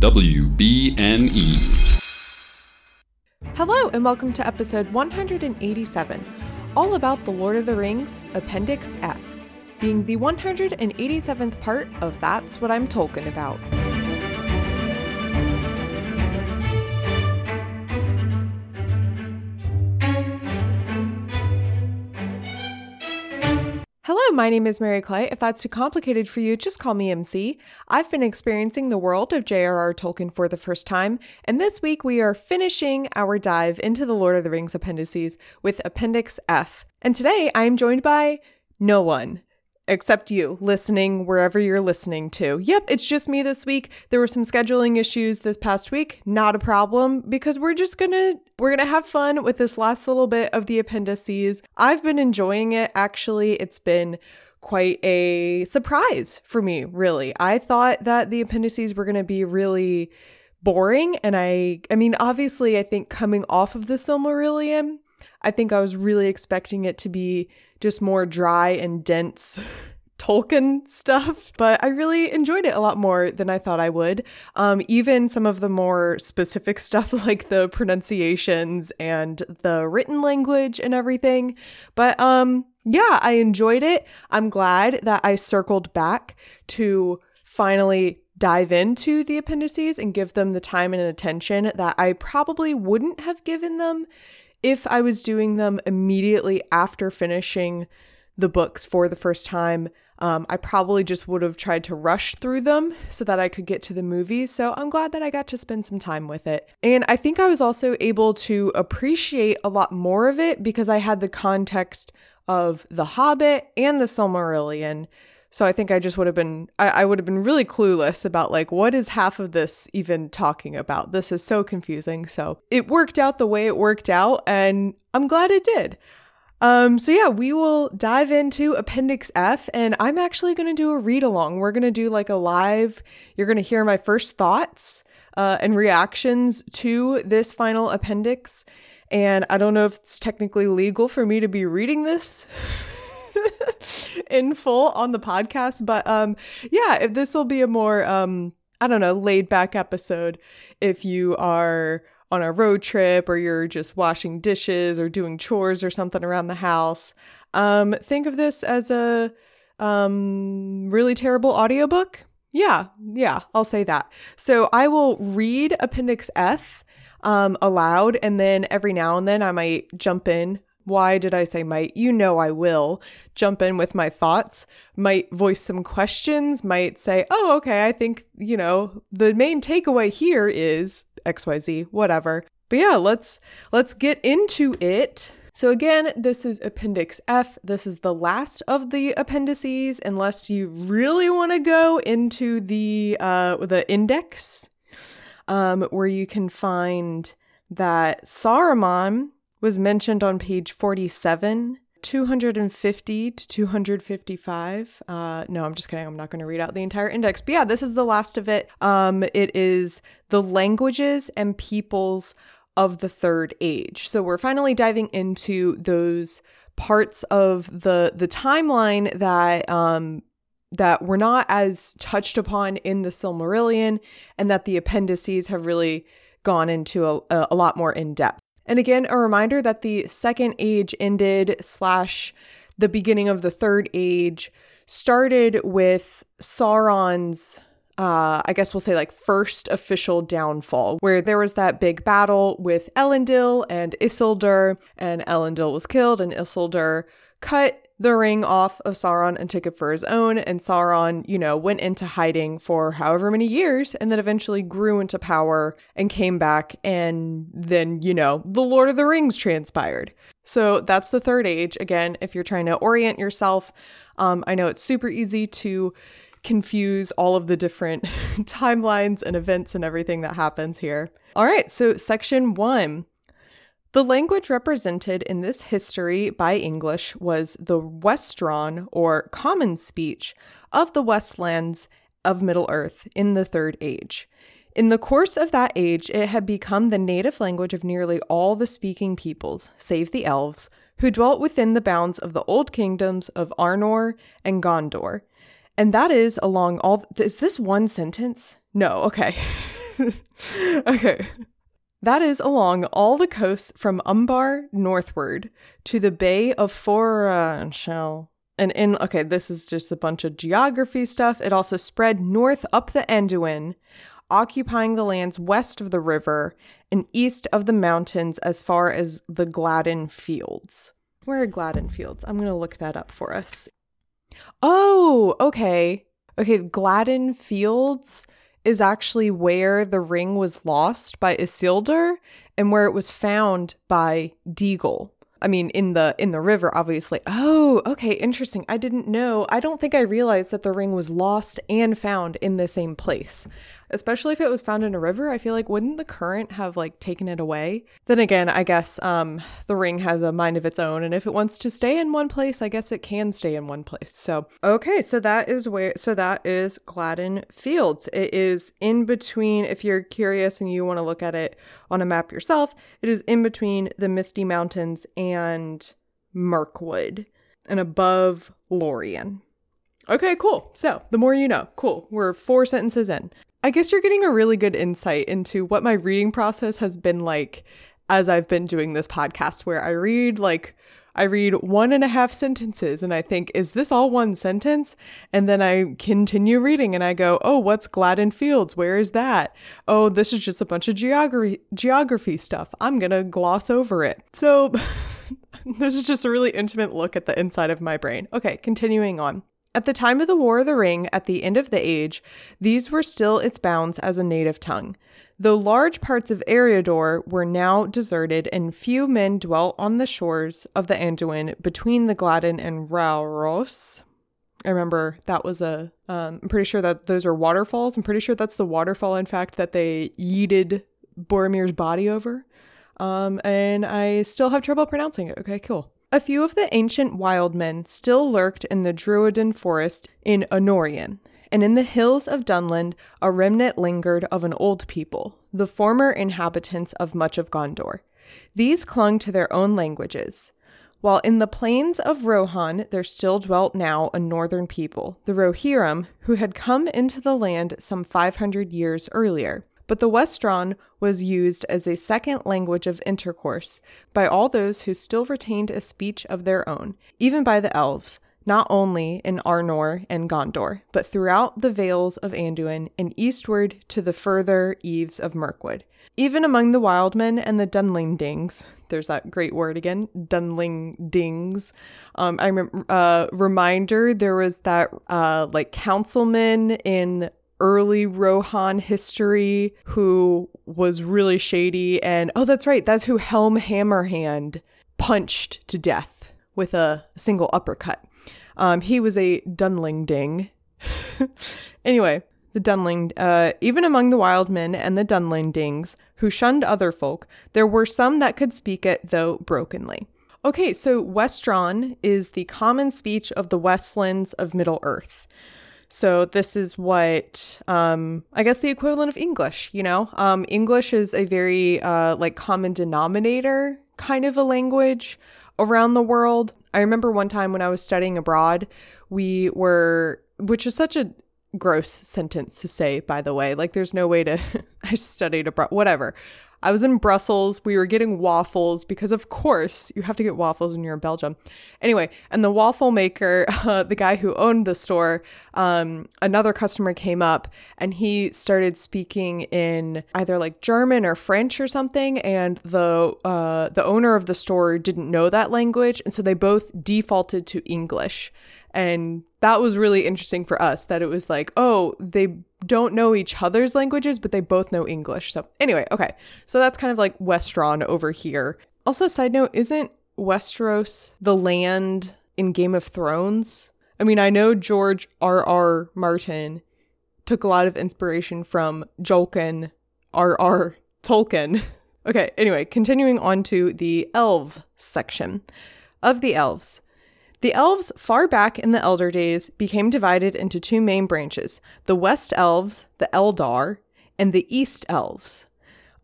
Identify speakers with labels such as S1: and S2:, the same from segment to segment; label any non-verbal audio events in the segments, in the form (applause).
S1: WBNE.
S2: Hello, and welcome to episode 187, all about The Lord of the Rings, Appendix F, being the 187th part of That's What I'm Tolkien About. My name is Mary Clay. If that's too complicated for you, just call me MC. I've been experiencing the world of J.R.R. Tolkien for the first time, and this week we are finishing our dive into the Lord of the Rings appendices with Appendix F. And today I am joined by no one except you listening wherever you're listening to. Yep, it's just me this week. There were some scheduling issues this past week. Not a problem because we're just going to we're going to have fun with this last little bit of the appendices. I've been enjoying it actually. It's been quite a surprise for me, really. I thought that the appendices were going to be really boring and I I mean obviously I think coming off of the Silmarillion, I think I was really expecting it to be just more dry and dense (laughs) Tolkien stuff, but I really enjoyed it a lot more than I thought I would. Um, even some of the more specific (laughs) stuff, like the pronunciations and the written language and everything. But um, yeah, I enjoyed it. I'm glad that I circled back to finally dive into the appendices and give them the time and attention that I probably wouldn't have given them if I was doing them immediately after finishing the books for the first time, um, I probably just would have tried to rush through them so that I could get to the movies. So I'm glad that I got to spend some time with it. And I think I was also able to appreciate a lot more of it because I had the context of The Hobbit and The Silmarillion. So I think I just would have been I, I, would have been really clueless about like what is half of this even talking about. This is so confusing. So it worked out the way it worked out, and I'm glad it did. Um, so yeah, we will dive into Appendix F, and I'm actually gonna do a read along. We're gonna do like a live, you're gonna hear my first thoughts uh, and reactions to this final appendix. And I don't know if it's technically legal for me to be reading this (laughs) (laughs) in full on the podcast. But um, yeah, if this will be a more um, I don't know, laid back episode if you are on a road trip or you're just washing dishes or doing chores or something around the house. Um, think of this as a um, really terrible audiobook. Yeah, yeah, I'll say that. So I will read Appendix F um, aloud, and then every now and then I might jump in why did I say might? You know, I will jump in with my thoughts, might voice some questions, might say, oh, okay, I think, you know, the main takeaway here is XYZ, whatever. But yeah, let's let's get into it. So again, this is Appendix F. This is the last of the appendices, unless you really want to go into the uh, the index, um, where you can find that Saruman was mentioned on page 47, 250 to 255. Uh, no, I'm just kidding. I'm not going to read out the entire index. But yeah, this is the last of it. Um, it is the languages and peoples of the third age. So we're finally diving into those parts of the the timeline that um that were not as touched upon in the Silmarillion and that the appendices have really gone into a, a lot more in depth. And again, a reminder that the second age ended slash the beginning of the third age started with Sauron's uh, I guess we'll say like first official downfall, where there was that big battle with Elendil and Isildur, and Elendil was killed, and Isildur cut the ring off of Sauron and took it for his own. And Sauron, you know, went into hiding for however many years and then eventually grew into power and came back. And then, you know, the Lord of the Rings transpired. So that's the third age. Again, if you're trying to orient yourself, um, I know it's super easy to confuse all of the different (laughs) timelines and events and everything that happens here. All right, so section one the language represented in this history by English was the Westron or common speech of the Westlands of Middle Earth in the Third Age. In the course of that age, it had become the native language of nearly all the speaking peoples, save the elves, who dwelt within the bounds of the old kingdoms of Arnor and Gondor. And that is along all. Th- is this one sentence? No, okay. (laughs) okay. That is along all the coasts from Umbar northward to the Bay of Shell. And in, okay, this is just a bunch of geography stuff. It also spread north up the Anduin, occupying the lands west of the river and east of the mountains as far as the Gladden Fields. Where are Gladden Fields? I'm going to look that up for us. Oh, okay. Okay, Gladden Fields is actually where the ring was lost by Isildur and where it was found by Deagol. I mean, in the in the river, obviously. Oh, okay, interesting. I didn't know. I don't think I realized that the ring was lost and found in the same place. Especially if it was found in a river, I feel like wouldn't the current have like taken it away? Then again, I guess um the ring has a mind of its own, and if it wants to stay in one place, I guess it can stay in one place. So okay, so that is where so that is Gladden Fields. It is in between. If you're curious and you want to look at it on a map yourself, it is in between the Misty Mountains and Mirkwood and above Lorien. Okay, cool. So, the more you know. Cool. We're four sentences in. I guess you're getting a really good insight into what my reading process has been like as I've been doing this podcast, where I read like I read one and a half sentences and I think, is this all one sentence? And then I continue reading and I go, oh, what's Gladden Fields? Where is that? Oh, this is just a bunch of geography geography stuff. I'm gonna gloss over it. So (laughs) this is just a really intimate look at the inside of my brain. Okay, continuing on. At the time of the War of the Ring, at the end of the age, these were still its bounds as a native tongue. Though large parts of Eriador were now deserted and few men dwelt on the shores of the Anduin between the Gladden and Rauros. I remember that was a. am um, pretty sure that those are waterfalls. I'm pretty sure that's the waterfall, in fact, that they yeeted Boromir's body over. Um, and I still have trouble pronouncing it. Okay, cool. A few of the ancient wild men still lurked in the Druidan forest in Anorien, and in the hills of Dunland a remnant lingered of an old people, the former inhabitants of much of Gondor. These clung to their own languages. While in the plains of Rohan there still dwelt now a northern people, the Rohirrim, who had come into the land some 500 years earlier. But the Westron was used as a second language of intercourse by all those who still retained a speech of their own, even by the elves, not only in Arnor and Gondor, but throughout the vales of Anduin and eastward to the further eaves of Mirkwood. Even among the Wildmen and the Dunlendings, there's that great word again, Dunlendings. Um, I remember, uh, reminder there was that uh, like councilman in early Rohan history who was really shady, and oh, that's right, that's who Helm Hammerhand punched to death with a single uppercut. Um, he was a Dunling Ding. (laughs) anyway, the Dunling, uh, even among the wild men and the Dunling Dings, who shunned other folk, there were some that could speak it, though brokenly. Okay, so Westron is the common speech of the Westlands of Middle Earth. So this is what um, I guess the equivalent of English. You know, um, English is a very uh, like common denominator kind of a language around the world. I remember one time when I was studying abroad, we were, which is such a gross sentence to say, by the way. Like, there's no way to, (laughs) I studied abroad, whatever. I was in Brussels. We were getting waffles because, of course, you have to get waffles when you're in Belgium. Anyway, and the waffle maker, (laughs) uh, the guy who owned the store, um, another customer came up and he started speaking in either like German or French or something. And the uh, the owner of the store didn't know that language, and so they both defaulted to English. And that was really interesting for us that it was like, oh, they don't know each other's languages, but they both know English. So, anyway, okay. So that's kind of like Westron over here. Also, side note, isn't Westeros the land in Game of Thrones? I mean, I know George R. R. Martin took a lot of inspiration from Jolkin R. R. Tolkien. (laughs) okay, anyway, continuing on to the elf section. Of the elves, the elves, far back in the Elder Days, became divided into two main branches the West Elves, the Eldar, and the East Elves.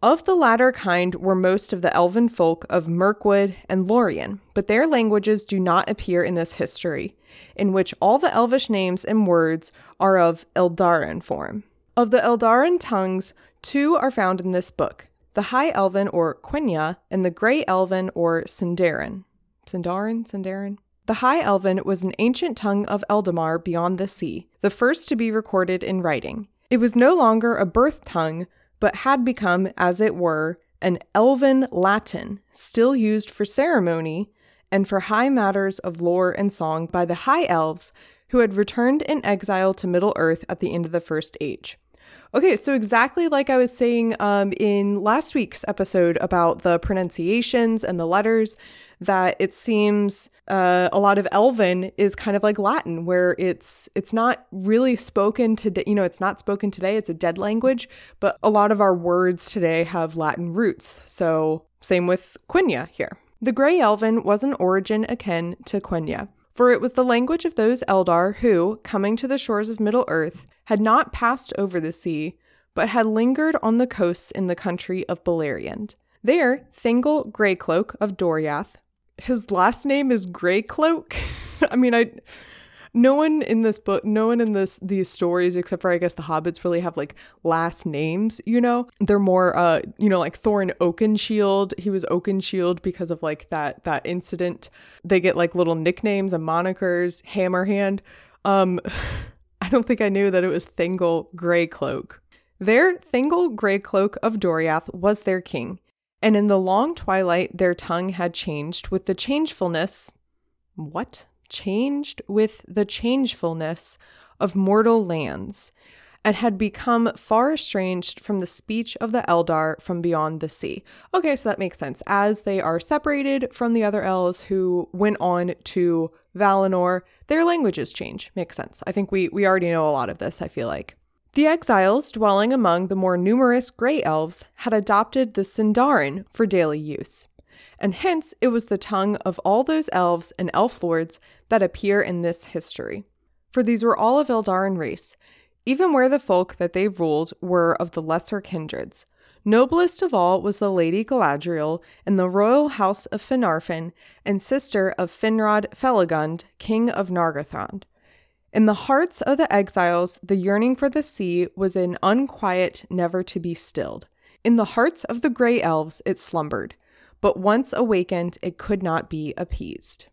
S2: Of the latter kind were most of the elven folk of Mirkwood and Lorien, but their languages do not appear in this history, in which all the elvish names and words are of Eldarin form. Of the Eldarin tongues, two are found in this book the High Elven or Quenya and the Grey Elven or Sindarin. Sindarin? Sindarin? The High Elven was an ancient tongue of Eldamar beyond the sea, the first to be recorded in writing. It was no longer a birth tongue, but had become, as it were, an Elven Latin, still used for ceremony and for high matters of lore and song by the High Elves who had returned in exile to Middle Earth at the end of the First Age. Okay, so exactly like I was saying um, in last week's episode about the pronunciations and the letters, that it seems uh, a lot of Elven is kind of like Latin, where it's it's not really spoken today. You know, it's not spoken today. It's a dead language, but a lot of our words today have Latin roots. So same with Quenya here. The Grey Elven was an origin akin to Quenya for it was the language of those Eldar who, coming to the shores of Middle Earth, had not passed over the sea, but had lingered on the coasts in the country of Beleriand. There, Thingol Greycloak of Doriath, his last name is Greycloak. (laughs) I mean, I no one in this book, no one in this these stories, except for I guess the hobbits, really have like last names. You know, they're more, uh, you know, like Thorin Oakenshield. He was Oakenshield because of like that that incident. They get like little nicknames and monikers. Hammerhand. Um, (laughs) I don't think I knew that it was Thingol Greycloak. There, Thingol Greycloak of Doriath was their king, and in the long twilight their tongue had changed with the changefulness. What? changed with the changefulness of mortal lands, and had become far estranged from the speech of the Eldar from beyond the sea. Okay, so that makes sense. As they are separated from the other elves who went on to Valinor, their languages change. Makes sense. I think we, we already know a lot of this, I feel like. The exiles dwelling among the more numerous Grey Elves had adopted the Sindarin for daily use and hence it was the tongue of all those elves and elf lords that appear in this history. For these were all of Eldarin race, even where the folk that they ruled were of the lesser kindreds. Noblest of all was the Lady Galadriel in the royal house of Finarfin and sister of Finrod Felagund, king of Nargothrond. In the hearts of the exiles, the yearning for the sea was an unquiet, never to be stilled. In the hearts of the Grey Elves it slumbered, but once awakened, it could not be appeased.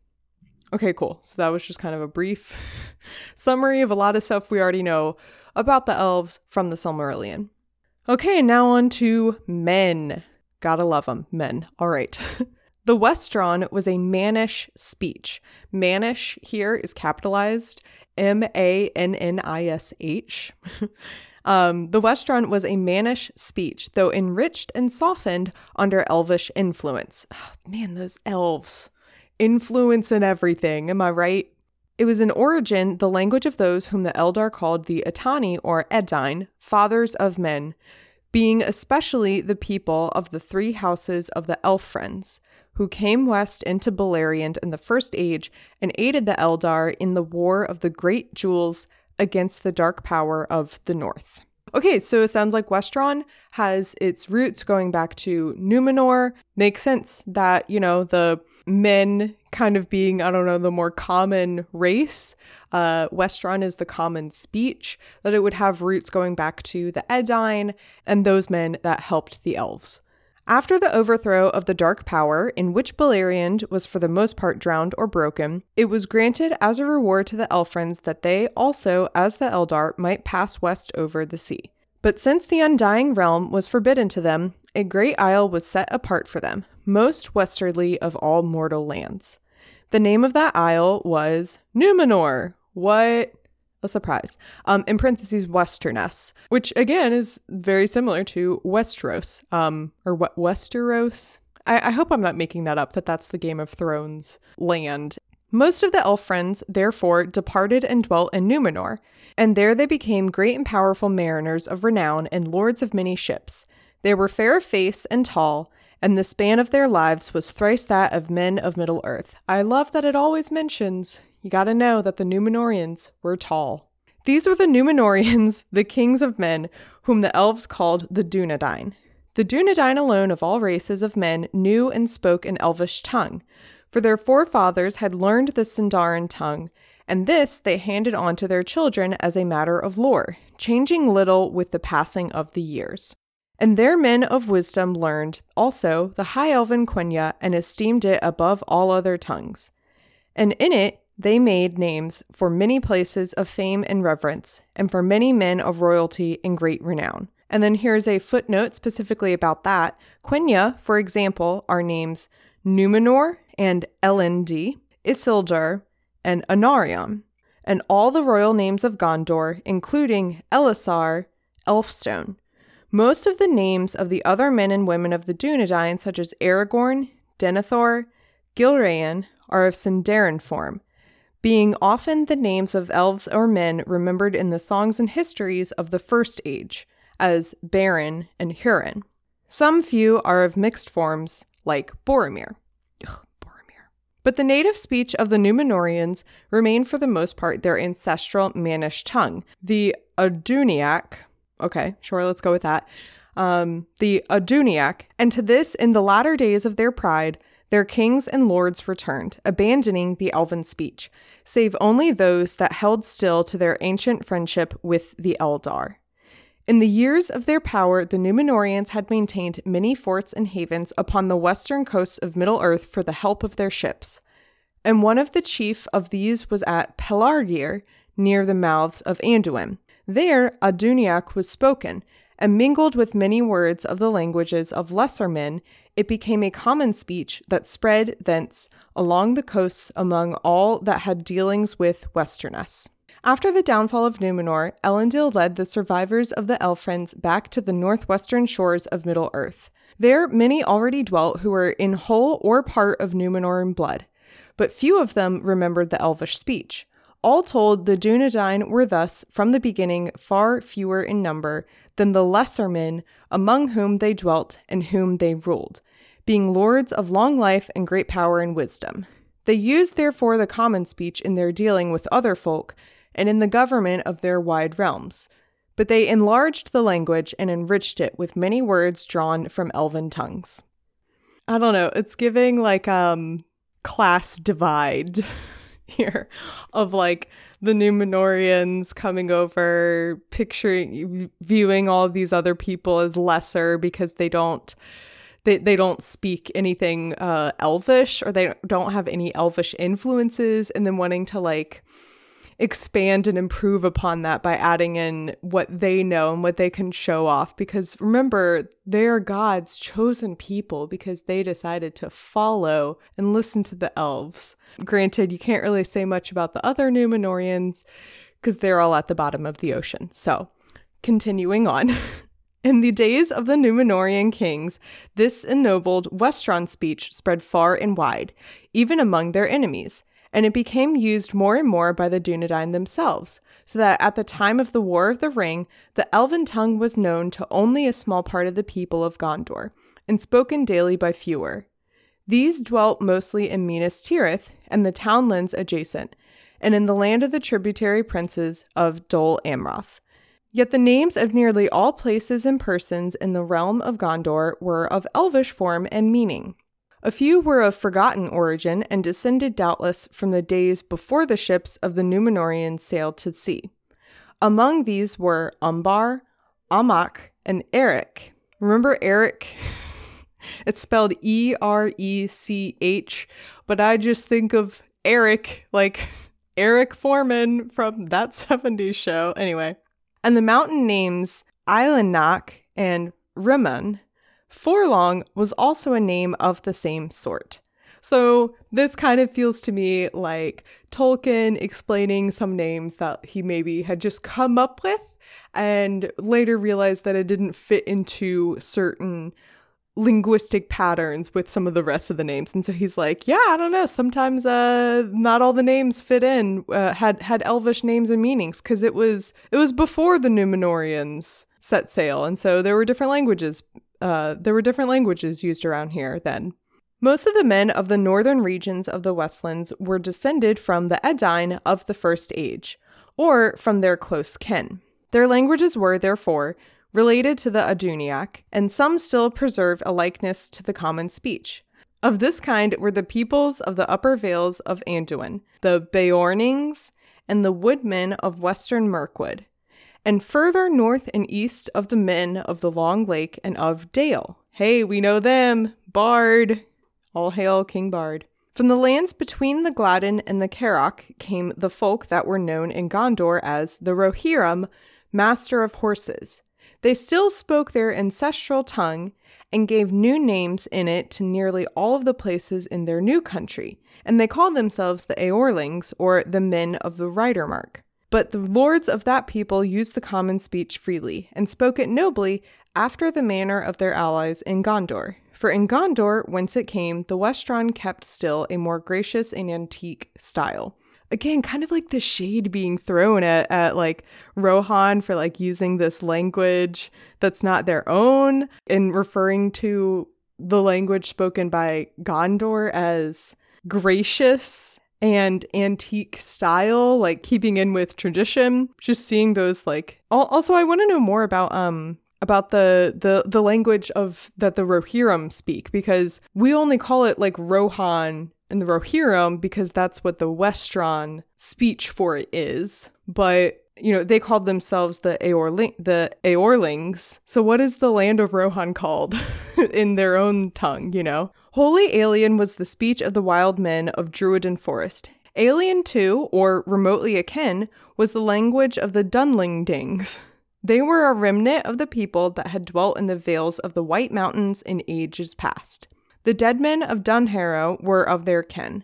S2: Okay, cool. So that was just kind of a brief (laughs) summary of a lot of stuff we already know about the elves from the Silmarillion. Okay, now on to men. Gotta love them, men. All right. (laughs) the Westron was a mannish speech. Mannish here is capitalized M A N N I S H. Um, the Westron was a mannish speech, though enriched and softened under elvish influence. Oh, man, those elves. Influence in everything, am I right? It was in origin the language of those whom the Eldar called the Etani or Edain, fathers of men, being especially the people of the three houses of the Elf Friends, who came west into Beleriand in the First Age and aided the Eldar in the War of the Great Jewels against the dark power of the North. Okay, so it sounds like Westron has its roots going back to Numenor. Makes sense that, you know, the men kind of being, I don't know, the more common race, uh, Westron is the common speech, that it would have roots going back to the Edain and those men that helped the elves. After the overthrow of the Dark Power, in which Beleriand was for the most part drowned or broken, it was granted as a reward to the Elf-friends that they also, as the Eldar, might pass west over the sea. But since the Undying Realm was forbidden to them, a great isle was set apart for them, most westerly of all mortal lands. The name of that isle was Numenor. What? A surprise. Um, in parentheses, Westerness, which again is very similar to Westeros, um, or what Westeros. I, I hope I'm not making that up. That that's the Game of Thrones land. Most of the elf friends, therefore, departed and dwelt in Numenor, and there they became great and powerful mariners of renown and lords of many ships. They were fair of face and tall, and the span of their lives was thrice that of men of Middle Earth. I love that it always mentions you gotta know that the Numenorians were tall. These were the Numenorians, (laughs) the kings of men, whom the elves called the Dunedain. The Dunedain alone of all races of men knew and spoke an elvish tongue, for their forefathers had learned the Sindarin tongue, and this they handed on to their children as a matter of lore, changing little with the passing of the years. And their men of wisdom learned also the High Elven Quenya and esteemed it above all other tongues. And in it they made names for many places of fame and reverence, and for many men of royalty and great renown. And then here's a footnote specifically about that. Quenya, for example, are names Numenor and Elendil, Isildur, and Anarion, and all the royal names of Gondor, including Elessar, Elfstone. Most of the names of the other men and women of the Dunedain, such as Aragorn, Denethor, Gilraen, are of Sindarin form, being often the names of elves or men remembered in the songs and histories of the First Age, as Beren and Hurin. Some few are of mixed forms, like Boromir. Ugh, Boromir. But the native speech of the Numenoreans remained for the most part their ancestral Mannish tongue, the Aduniac. Okay, sure, let's go with that. Um, the Aduniac, and to this, in the latter days of their pride, their kings and lords returned, abandoning the elven speech, save only those that held still to their ancient friendship with the Eldar. In the years of their power, the Numenoreans had maintained many forts and havens upon the western coasts of Middle Earth for the help of their ships. And one of the chief of these was at Pelargir, near the mouths of Anduin. There, Aduniac was spoken, and mingled with many words of the languages of lesser men, it became a common speech that spread thence along the coasts among all that had dealings with Westerness. After the downfall of Numenor, Elendil led the survivors of the Elf-friends back to the northwestern shores of Middle Earth. There, many already dwelt who were in whole or part of Numenoran blood, but few of them remembered the Elvish speech. All told, the Dunedain were thus, from the beginning, far fewer in number than the lesser men among whom they dwelt and whom they ruled, being lords of long life and great power and wisdom. They used therefore the common speech in their dealing with other folk, and in the government of their wide realms. But they enlarged the language and enriched it with many words drawn from elven tongues. I don't know, it's giving like um class divide (laughs) here of like the Numenoreans coming over, picturing viewing all these other people as lesser because they don't they, they don't speak anything uh, elvish or they don't have any elvish influences and then wanting to like expand and improve upon that by adding in what they know and what they can show off. Because remember, they're God's chosen people because they decided to follow and listen to the elves. Granted, you can't really say much about the other Numenorians because they're all at the bottom of the ocean. So, continuing on. (laughs) In the days of the Numenorian kings, this ennobled Westron speech spread far and wide, even among their enemies and it became used more and more by the Dunedain themselves, so that at the time of the War of the Ring, the Elven tongue was known to only a small part of the people of Gondor, and spoken daily by fewer. These dwelt mostly in Minas Tirith and the townlands adjacent, and in the land of the tributary princes of Dol Amroth. Yet the names of nearly all places and persons in the realm of Gondor were of elvish form and meaning. A few were of forgotten origin and descended doubtless from the days before the ships of the Numenorians sailed to sea. Among these were Umbar, Amak, and Eric. Remember Eric? (laughs) it's spelled E R E C H, but I just think of Eric like (laughs) Eric Forman from that 70s show. Anyway, and the mountain names Eilenach and Rimmon Forlong was also a name of the same sort. So this kind of feels to me like Tolkien explaining some names that he maybe had just come up with and later realized that it didn't fit into certain linguistic patterns with some of the rest of the names and so he's like yeah i don't know sometimes uh not all the names fit in uh, had had elvish names and meanings because it was it was before the numenorians set sail and so there were different languages uh, there were different languages used around here then. Most of the men of the northern regions of the Westlands were descended from the Edain of the First Age, or from their close kin. Their languages were, therefore, related to the Aduniac, and some still preserve a likeness to the common speech. Of this kind were the peoples of the upper vales of Anduin, the Beornings, and the woodmen of western Mirkwood, and further north and east of the men of the Long Lake and of Dale. Hey, we know them! Bard! All hail King Bard. From the lands between the Gladden and the Carrock came the folk that were known in Gondor as the Rohirrim, master of horses. They still spoke their ancestral tongue and gave new names in it to nearly all of the places in their new country, and they called themselves the Eorlings, or the men of the Rider Mark. But the lords of that people used the common speech freely, and spoke it nobly after the manner of their allies in Gondor. For in Gondor, whence it came, the Westron kept still a more gracious and antique style again kind of like the shade being thrown at, at like rohan for like using this language that's not their own and referring to the language spoken by gondor as gracious and antique style like keeping in with tradition. Just seeing those like also i want to know more about um about the the the language of that the Rohirrim speak because we only call it like Rohan and the Rohirrim because that's what the Westron speech for it is. But you know, they called themselves the Eorling the Eorlings. So what is the land of Rohan called (laughs) in their own tongue, you know? Wholly alien was the speech of the wild men of Druiden Forest. Alien too, or remotely akin, was the language of the Dunlendings. They were a remnant of the people that had dwelt in the vales of the White Mountains in ages past. The dead men of Dunharrow were of their kin.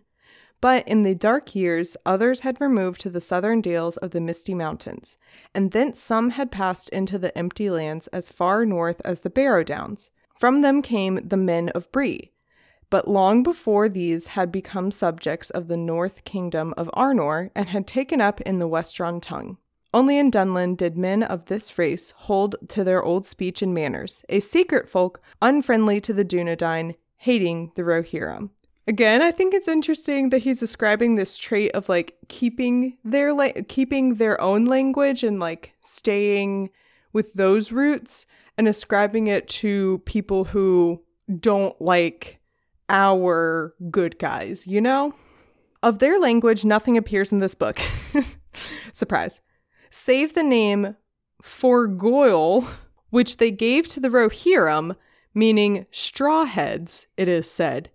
S2: But in the dark years, others had removed to the southern dales of the Misty Mountains, and thence some had passed into the empty lands as far north as the Barrow Downs. From them came the men of Bree. But long before these had become subjects of the North Kingdom of Arnor and had taken up in the Westron tongue. Only in Dunland did men of this race hold to their old speech and manners, a secret folk, unfriendly to the Dunedain, hating the Rohirrim. Again, I think it's interesting that he's describing this trait of like keeping their la- keeping their own language and like staying with those roots and ascribing it to people who don't like our good guys, you know? Of their language, nothing appears in this book. (laughs) Surprise. Save the name Forgoil, which they gave to the Rohirrim meaning straw heads, it is said.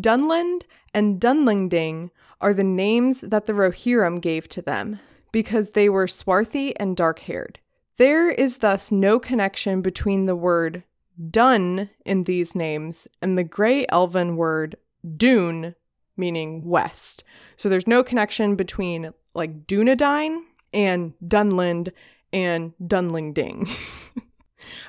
S2: Dunland and Dunlending are the names that the Rohirrim gave to them, because they were swarthy and dark haired. There is thus no connection between the word dun in these names and the Grey Elven word dune, meaning west. So there's no connection between like Dunedain and Dunland and Dunlending. (laughs)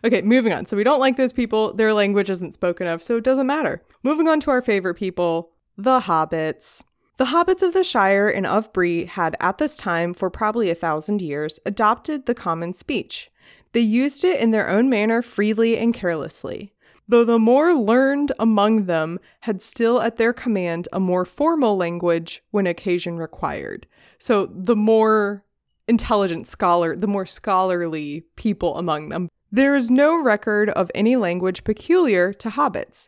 S2: Okay, moving on. So we don't like those people. Their language isn't spoken of, so it doesn't matter. Moving on to our favorite people, the hobbits. The hobbits of the Shire and of Bree had, at this time, for probably a thousand years, adopted the common speech. They used it in their own manner freely and carelessly, though the more learned among them had still at their command a more formal language when occasion required. So the more intelligent scholar, the more scholarly people among them there is no record of any language peculiar to hobbits.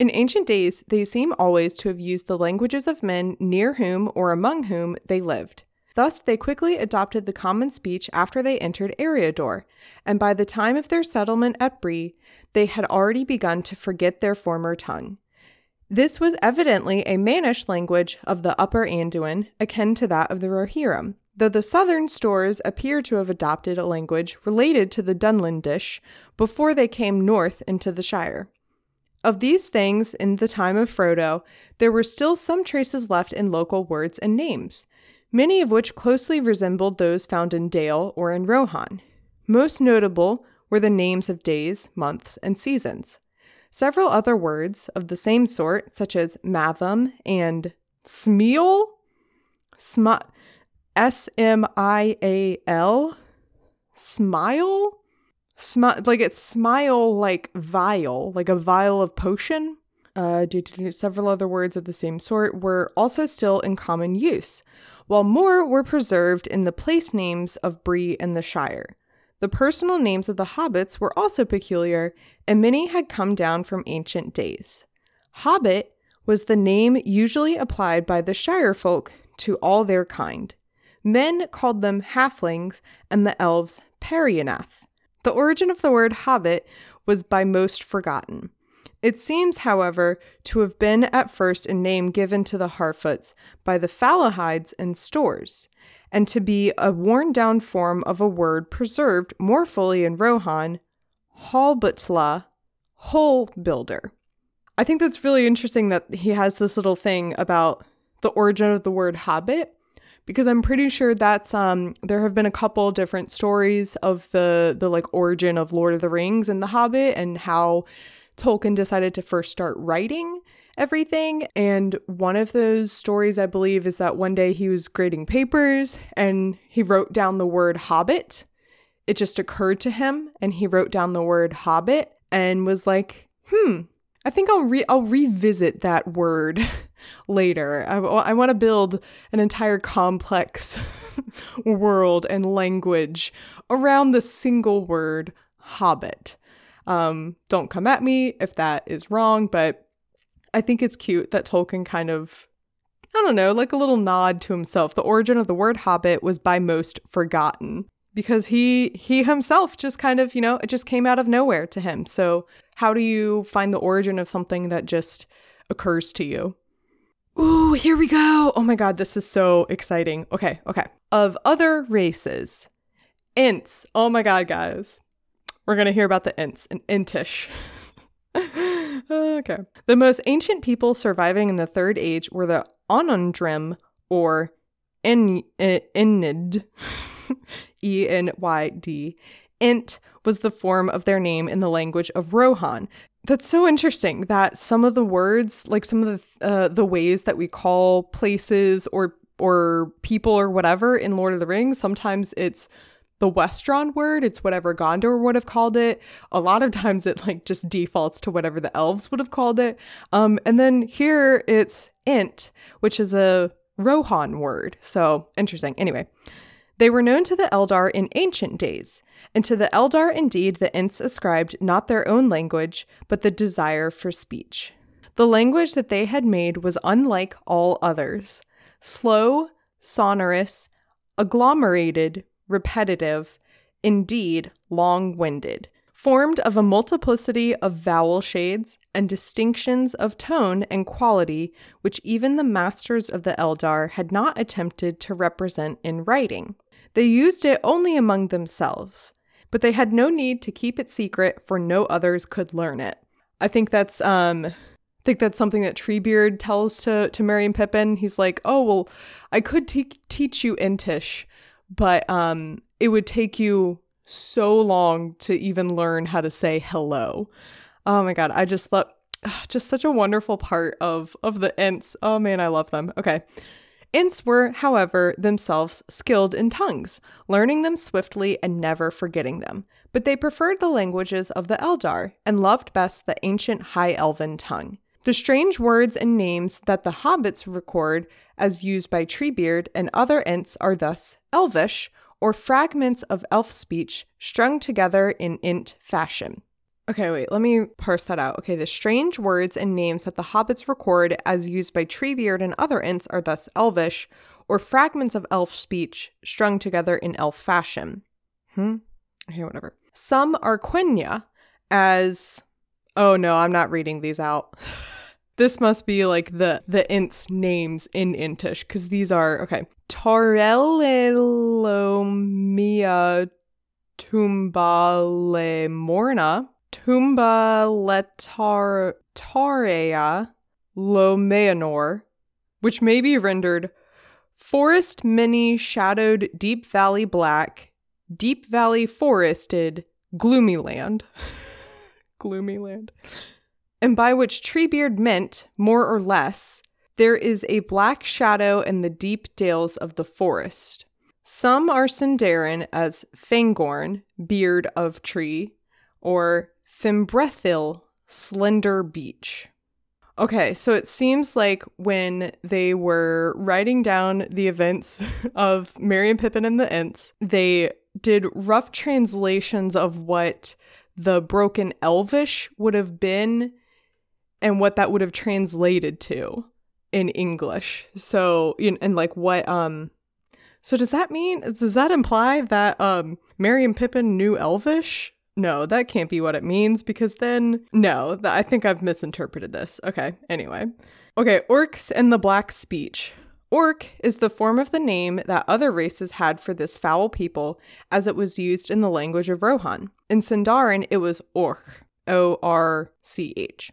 S2: In ancient days, they seem always to have used the languages of men near whom or among whom they lived. Thus, they quickly adopted the common speech after they entered Eriador, and by the time of their settlement at Bree, they had already begun to forget their former tongue. This was evidently a mannish language of the Upper Anduin, akin to that of the Rohirrim though the southern Stoors appear to have adopted a language related to the Dunlendish before they came north into the Shire. Of these things, in the time of Frodo, there were still some traces left in local words and names, many of which closely resembled those found in Dale or in Rohan. Most notable were the names of days, months, and seasons. Several other words of the same sort, such as Mathom and Smial, Sma- S M I A L, smile, smile like it's smile like vial, like a vial of potion. Uh, due to several other words of the same sort were also still in common use, while more were preserved in the place names of Bree and the Shire. The personal names of the hobbits were also peculiar, and many had come down from ancient days. Hobbit was the name usually applied by the Shire folk to all their kind. Men called them halflings and the elves Periannath. The origin of the word hobbit was by most forgotten. It seems, however, to have been at first a name given to the Harfoots by the Fallohides and Stoors, and to be a worn down form of a word preserved more fully in Rohan, Halbutla, hole builder. I think that's really interesting that he has this little thing about the origin of the word hobbit because I'm pretty sure that's um there have been a couple different stories of the the like origin of Lord of the Rings and the Hobbit and how Tolkien decided to first start writing everything. And one of those stories, I believe, is that one day he was grading papers and he wrote down the word hobbit. It just occurred to him and he wrote down the word hobbit and was like, hmm, I think I'll re- I'll revisit that word (laughs) later. I, I want to build an entire complex (laughs) world and language around the single word hobbit. Um, don't come at me if that is wrong, but I think it's cute that Tolkien kind of, I don't know, like a little nod to himself. The origin of the word hobbit was by most forgotten because he he himself just kind of, you know, it just came out of nowhere to him. So, how do you find the origin of something that just occurs to you? Ooh, here we go. Oh my god, this is so exciting. Okay, okay. Of other races. ints. Oh my god, guys. We're going to hear about the ints and intish. (laughs) okay. The most ancient people surviving in the Third Age were the Onundrim or En- Enyd. (laughs) E N Y D. Ent was the form of their name in the language of Rohan. That's so interesting that some of the words, like some of the uh, the ways that we call places or or people or whatever in Lord of the Rings, sometimes it's the Westron word, it's whatever Gondor would have called it. A lot of times it like just defaults to whatever the elves would have called it. Um, and then here it's int, which is a Rohan word. So interesting. Anyway, they were known to the Eldar in ancient days, and to the Eldar indeed the Ents ascribed not their own language, but the desire for speech. The language that they had made was unlike all others slow, sonorous, agglomerated, repetitive, indeed long winded, formed of a multiplicity of vowel shades and distinctions of tone and quality which even the masters of the Eldar had not attempted to represent in writing. They used it only among themselves, but they had no need to keep it secret, for no others could learn it. I think that's um I think that's something that Treebeard tells to to Merry and Pippin. He's like, "Oh well, I could te- teach you Entish, but um, it would take you so long to even learn how to say hello. Oh my god, I just love just such a wonderful part of of the Ents. Oh man, I love them. Okay. Ents were, however, themselves skilled in tongues, learning them swiftly and never forgetting them. But they preferred the languages of the Eldar and loved best the ancient High Elven tongue. The strange words and names that the hobbits record as used by Treebeard and other Ents are thus Elvish, or fragments of elf speech strung together in Ent fashion. Okay, wait, let me parse that out. Okay, the strange words and names that the hobbits record as used by Treebeard and other Ents are thus Elvish, or fragments of elf speech strung together in elf fashion. Hmm? Okay, whatever. Some are Quenya as. Oh no, I'm not reading these out. (laughs) This must be like the the Ents names in Intish because these are okay. Torelelomia tumbalemorna tumbaletar lomeanor, which may be rendered forest many shadowed deep valley black, deep valley forested, gloomy land. (laughs) gloomy land and by which Treebeard meant, more or less, there is a black shadow in the deep dales of the forest. Some are Sindarin as Fangorn, beard of tree, or Fimbrethil, slender Beech. Okay, so it seems like when they were writing down the events (laughs) of Merry and Pippin and the Ents, they did rough translations of what the broken Elvish would have been and what that would have translated to in English. So, and like what um so does that mean does that imply that um Merry and Pippin knew Elvish? No, that can't be what it means because then no, th- I think I've misinterpreted this. Okay, anyway. Okay, orcs and the black speech. Orc is the form of the name that other races had for this foul people as it was used in the language of Rohan. In Sindarin, it was Orch, O R C H.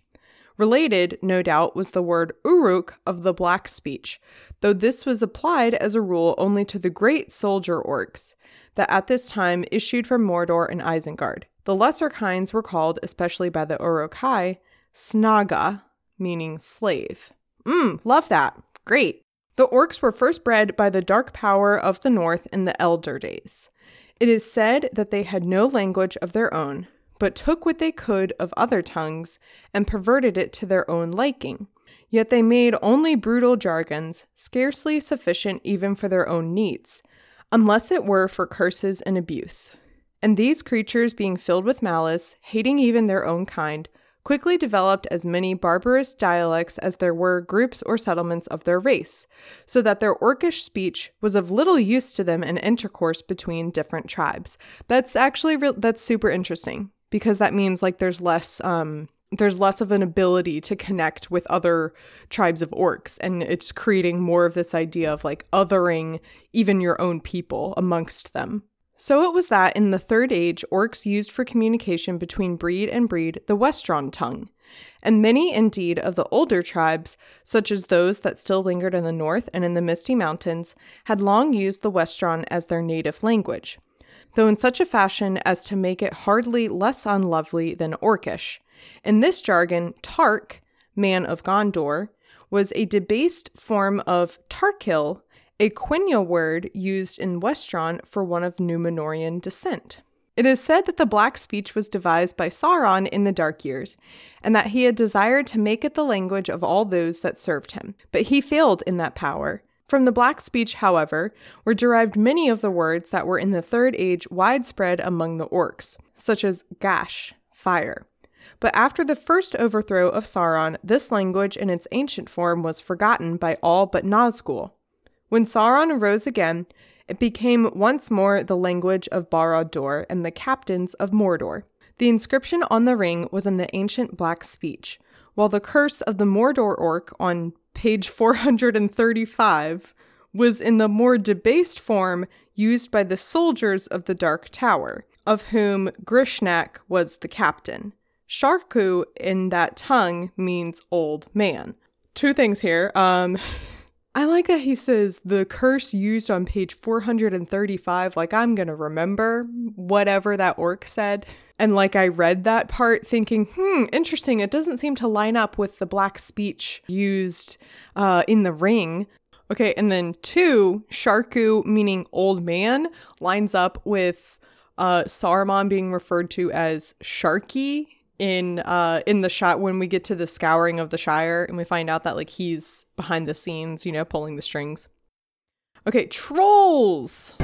S2: Related, no doubt, was the word Uruk of the black speech, though this was applied as a rule only to the great soldier orcs that at this time issued from Mordor and Isengard. The lesser kinds were called, especially by the Uruk-hai, Snaga, meaning slave. Mmm, love that. Great. The orcs were first bred by the dark power of the north in the Elder days. It is said that they had no language of their own, but took what they could of other tongues and perverted it to their own liking. Yet they made only brutal jargons, scarcely sufficient even for their own needs, unless it were for curses and abuse. And these creatures, being filled with malice, hating even their own kind, quickly developed as many barbarous dialects as there were groups or settlements of their race, so that their orcish speech was of little use to them in intercourse between different tribes. That's actually re- that's super interesting because that means like there's less um there's less of an ability to connect with other tribes of orcs and it's creating more of this idea of like othering even your own people amongst them so it was that in the Third Age, orcs used for communication between breed and breed the Westron tongue. And many, indeed, of the older tribes, such as those that still lingered in the north and in the Misty Mountains, had long used the Westron as their native language, though in such a fashion as to make it hardly less unlovely than Orcish. In this jargon, Tark, man of Gondor, was a debased form of Tarkil, a Quenya word used in Westron for one of Númenórean descent. It is said that the black speech was devised by Sauron in the Dark Years, and that he had desired to make it the language of all those that served him, but he failed in that power. From the black speech, however, were derived many of the words that were in the Third Age widespread among the orcs, such as gash, fire. But after the first overthrow of Sauron, this language in its ancient form was forgotten by all but Nazgul, when Sauron arose again, it became once more the language of Barad-dûr and the captains of Mordor. The inscription on the ring was in the ancient black speech, while the curse of the Mordor orc on page 435 was in the more debased form used by the soldiers of the Dark Tower, of whom Grishnákh was the captain. Sharku in that tongue means old man. Two things here. Um, (laughs) I like that he says the curse used on page 435, like I'm gonna remember whatever that orc said. And like I read that part thinking, hmm, interesting. It doesn't seem to line up with the black speech used uh, in the ring. Okay, and then two, Sharku, meaning old man, lines up with uh, Saruman being referred to as Sharky in uh in the shot when we get to the scouring of the Shire and we find out that like he's behind the scenes, you know, pulling the strings. Okay, trolls.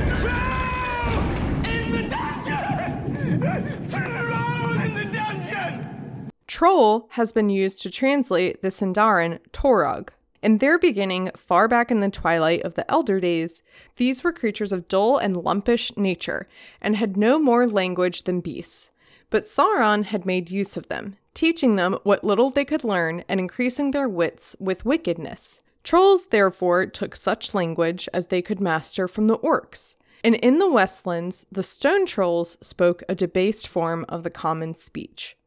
S2: Troll has been used to translate the Sindarin Torog. In their beginning, far back in the twilight of the Elder Days, these were creatures of dull and lumpish nature and had no more language than beasts. But Sauron had made use of them, teaching them what little they could learn and increasing their wits with wickedness. Trolls, therefore, took such language as they could master from the orcs. And in the Westlands, the stone trolls spoke a debased form of the common speech.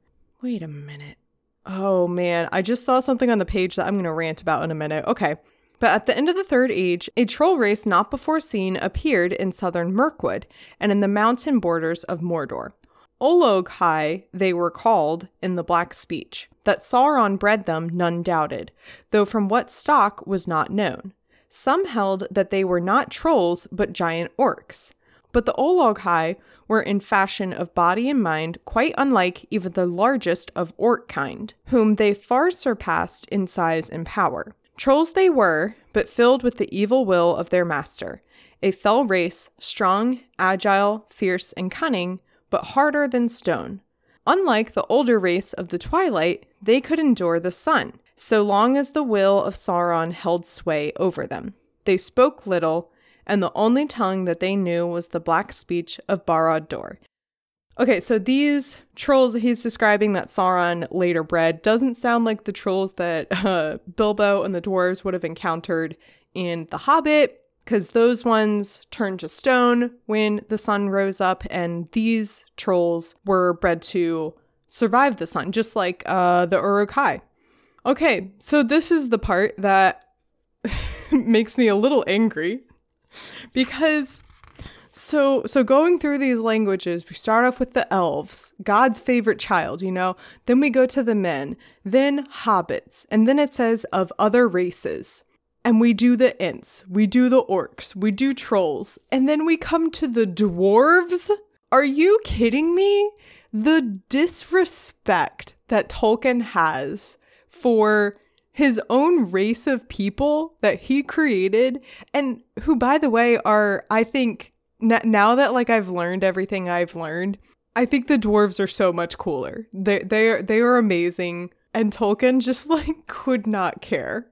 S2: Wait a minute. Oh man, I just saw something on the page that I'm going to rant about in a minute. Okay. But at the end of the Third Age, a troll race not before seen appeared in southern Mirkwood and in the mountain borders of Mordor. Olog-hai they were called in the Black Speech. That Sauron bred them none doubted, though from what stock was not known. Some held that they were not trolls but giant orcs. But the Olog-hai were in fashion of body and mind quite unlike even the largest of orc kind, whom they far surpassed in size and power. Trolls they were, but filled with the evil will of their master, a fell race, strong, agile, fierce, and cunning, but harder than stone. Unlike the older race of the Twilight, they could endure the sun, so long as the will of Sauron held sway over them. They spoke little, and the only tongue that they knew was the black speech of Barad-dûr. Okay, so these trolls that he's describing that Sauron later bred doesn't sound like the trolls that (laughs) uh, Bilbo and the dwarves would have encountered in The Hobbit, because those ones turned to stone when the sun rose up, and these trolls were bred to survive the sun, just like uh, the Uruk-hai. Okay, so this is the part that (laughs) makes me a little angry because so so going through these languages, we start off with the elves, God's favorite child, you know. Then we go to the men, then hobbits, and then it says of other races. And we do the Ents, we do the orcs, we do trolls, and then we come to the dwarves? Are you kidding me? The disrespect that Tolkien has for his own race of people that he created and who by the way are I think now that like I've learned everything I've learned, I think the dwarves are so much cooler. They they are they are amazing and Tolkien just (laughs) like could not care.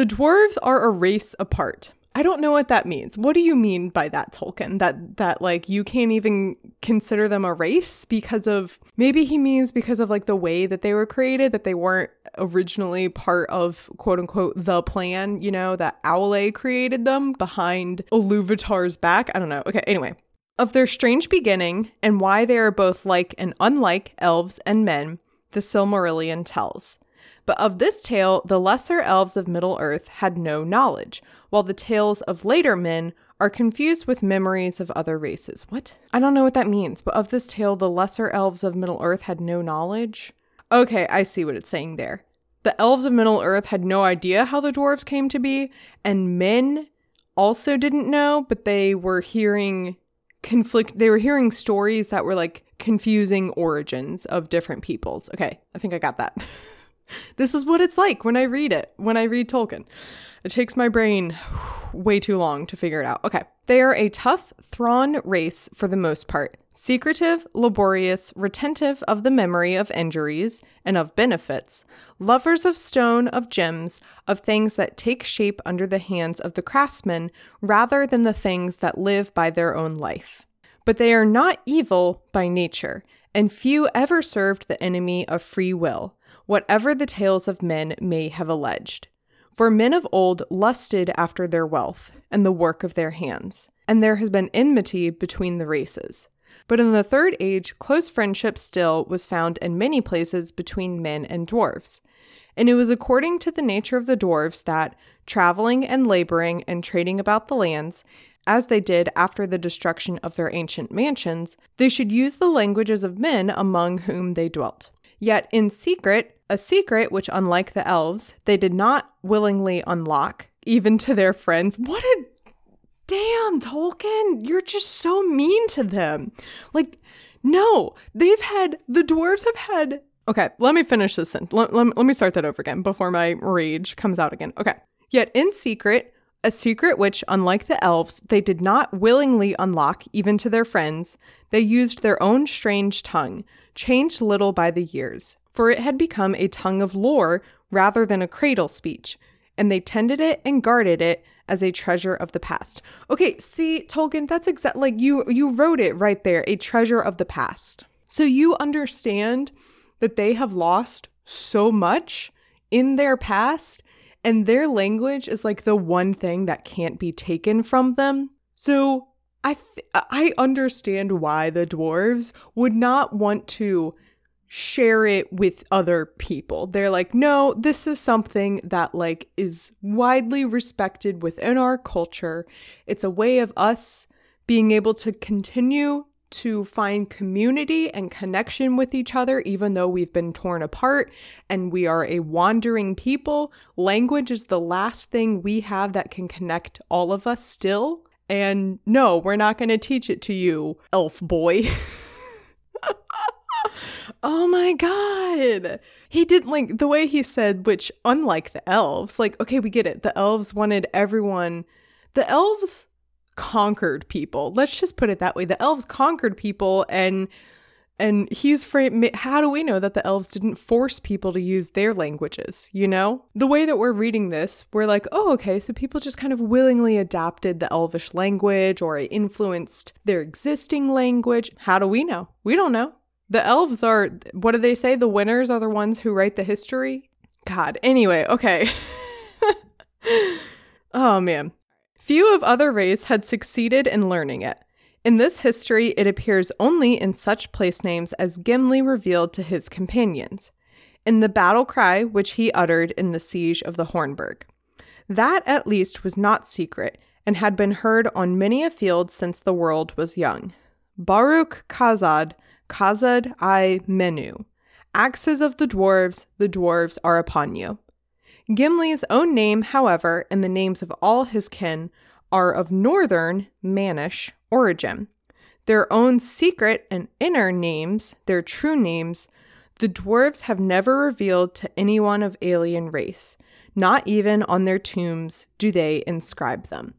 S2: The dwarves are a race apart. I don't know what that means. What do you mean by that, Tolkien? That that like you can't even consider them a race because of maybe he means because of like the way that they were created, that they weren't originally part of quote unquote the plan, you know, that Aule created them behind Iluvatar's back. I don't know. Okay, anyway. Of their strange beginning and why they are both like and unlike elves and men, the Silmarillion tells. But of this tale, the lesser elves of Middle Earth had no knowledge, while the tales of later men are confused with memories of other races. What? I don't know what that means, but of this tale, the lesser elves of Middle Earth had no knowledge? Okay, I see what it's saying there. The elves of Middle Earth had no idea how the dwarves came to be, and men also didn't know, but they were hearing conflict they were hearing stories that were like confusing origins of different peoples. Okay, I think I got that. (laughs) this is what it's like when I read it, when I read Tolkien. It takes my brain way too long to figure it out. Okay. They are a tough Thrawn race for the most part. Secretive, laborious, retentive of the memory of injuries and of benefits, lovers of stone, of gems, of things that take shape under the hands of the craftsman rather than the things that live by their own life. But they are not evil by nature, and few ever served the enemy of free will whatever the tales of men may have alleged. For men of old lusted after their wealth and the work of their hands, and there has been enmity between the races. But in the Third Age, close friendship still was found in many places between men and dwarves. And it was according to the nature of the dwarves that, traveling and laboring and trading about the lands, as they did after the destruction of their ancient mansions, they should use the languages of men among whom they dwelt. Yet in secret, a secret which, unlike the elves, they did not willingly unlock, even to their friends. What a damn, Tolkien! You're just so mean to them. Like, no, they've had, the dwarves have had. Okay, let me finish this sentence. Let, let, let me start that over again before my rage comes out again. Okay. Yet in secret, a secret which, unlike the elves, they did not willingly unlock even to their friends, they used their own strange tongue, changed little by the years, for it had become a tongue of lore rather than a cradle speech, and they tended it and guarded it as a treasure of the past. Okay, see, Tolkien, that's exactly like you you wrote it right there, a treasure of the past. So you understand that they have lost so much in their past and their language is like the one thing that can't be taken from them. So I th- I understand why the dwarves would not want to share it with other people. They're like, "No, this is something that like is widely respected within our culture. It's a way of us being able to continue to find community and connection with each other, even though we've been torn apart and we are a wandering people. Language is the last thing we have that can connect all of us still. And no, we're not going to teach it to you, elf boy. (laughs) oh my god. He didn't like the way he said, which unlike the elves, like, okay, we get it. The elves wanted everyone. The elves conquered people. Let's just put it that way. The elves conquered people and And he's frame. How do we know that the elves didn't force people to use their languages? You know, the way that we're reading this, we're like, oh, okay, so people just kind of willingly adapted the elvish language or influenced their existing language. How do we know? We don't know. The elves are, what do they say? The winners are the ones who write the history. God. Anyway, okay. (laughs) oh man. Few of other races had succeeded in learning it. In this history, it appears only in such place names as Gimli revealed to his companions, in the battle cry which he uttered in the siege of the Hornburg. That at least was not secret, and had been heard on many a field since the world was young. Baruk Khazâd, Khazâd I Menu. Axes of the dwarves, the dwarves are upon you. Gimli's own name, however, and the names of all his kin are of northern, mannish origin. Their own secret and inner names, their true names, the dwarves have never revealed to anyone of alien race. Not even on their tombs do they inscribe them.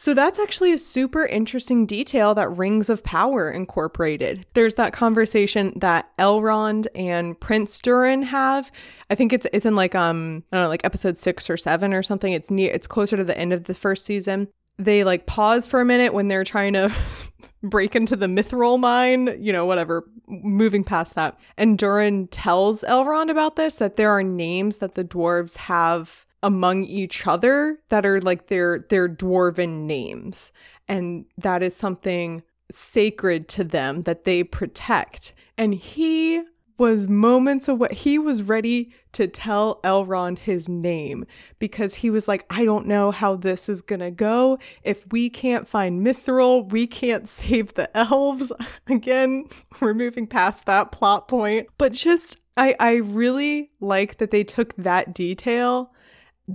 S2: So that's actually a super interesting detail that Rings of Power incorporated. There's that conversation that Elrond and Prince Durin have. I think it's it's in like um I don't know like episode 6 or 7 or something. It's near it's closer to the end of the first season. They like pause for a minute when they're trying to (laughs) break into the mithril mine, you know, whatever, moving past that. And Durin tells Elrond about this that there are names that the dwarves have among each other that are like their their dwarven names. And that is something sacred to them that they protect. And he was moments away he was ready to tell Elrond his name because he was like I don't know how this is going to go. If we can't find Mithril we can't (laughs) save the elves. (laughs) Again we're moving past that plot point. But just I I really like that they took that detail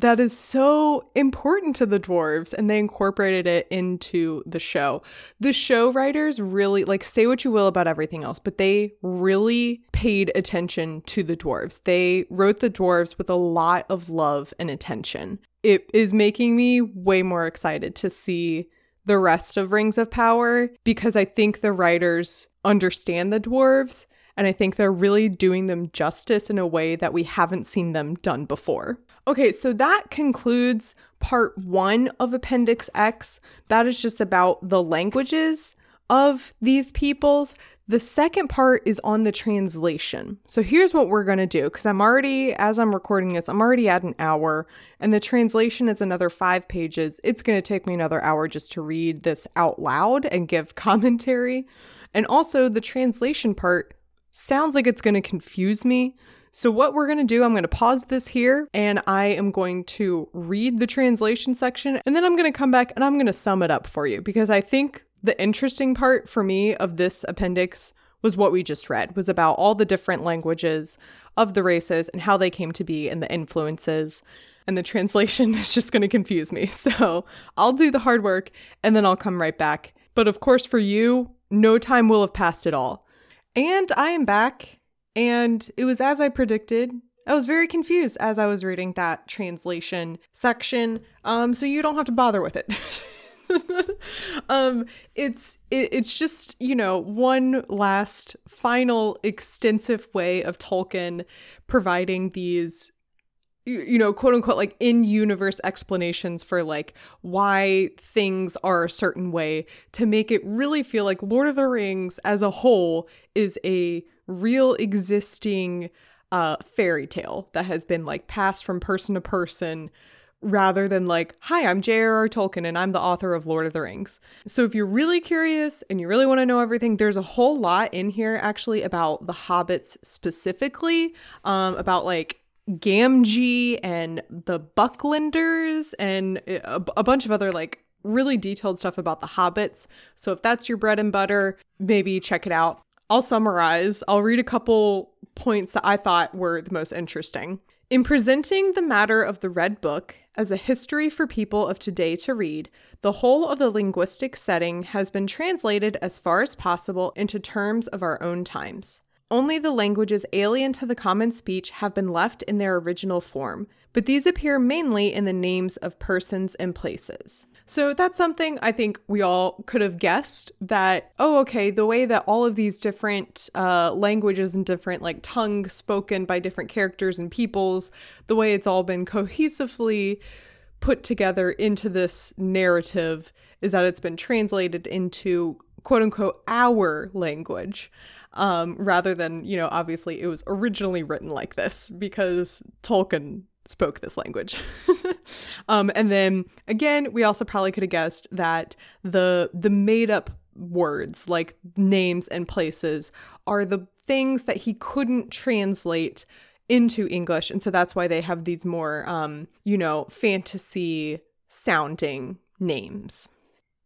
S2: that is so important to the dwarves and they incorporated it into the show. The show writers really like say what you will about everything else, but they really paid attention to the dwarves. They wrote the dwarves with a lot of love and attention. It is making me way more excited to see the rest of Rings of Power because I think the writers understand the dwarves and I think they're really doing them justice in a way that we haven't seen them done before. Okay, so that concludes part one of Appendix X. That is just about the languages of these peoples. The second part is on the translation. So here's what we're going to do because I'm already, as I'm recording this, I'm already at an hour, and the translation is another five pages. It's going to take me another hour just to read this out loud and give (laughs) commentary. And also, the translation part sounds like it's going to confuse me. So, what we're going to do, I'm going to pause this here and I am going to read the translation section and then I'm going to come back and I'm going to sum it up for you because I think the interesting part for me of this appendix was what we just read was about all the different languages of the races and how they came to be and the influences and the translation (laughs) is just going to confuse me. So, I'll do the hard work and then I'll come right back. But of course for you, no time will have passed at all. And I am back and it was as I predicted. I was very confused as I was reading that translation section. Um, so you don't have to bother with it. (laughs) um it's it, it's just you know one last final extensive way of tolkien providing these you know quote unquote like in universe explanations for like why things are a certain way to make it really feel like lord of the rings as a whole is a real existing uh, fairy tale that has been like passed from person to person rather than like, hi, I'm J.R.R. Tolkien and I'm the author of Lord of the Rings. So if you're really curious and you really want to know everything, there's a whole lot in here actually about the hobbits specifically, um, about like Gamgee and the Bucklanders and a, a bunch of other like really detailed stuff about the hobbits. So if that's your bread and butter, maybe check it out. I'll summarize. I'll read a couple points that I thought were the most interesting. In presenting the matter of the Red Book as a history for people of today to read, the whole of the linguistic setting has been translated as far as possible into terms of our own times. Only the languages alien to the common speech have been left in their original form, but these appear mainly in the names of persons and places. So that's something I think we all could have guessed that, oh, okay, the way that all of these different uh, languages and different like tongues spoken by different characters and peoples, the way it's all been cohesively put together into this narrative is that it's been translated into quote unquote our language. Um, rather than, you know, obviously it was originally written like this because Tolkien spoke this language. (laughs) um, and then again, we also probably could have guessed that the the made up words like names and places are the things that he couldn't translate into English, and so that's why they have these more, um, you know, fantasy sounding names.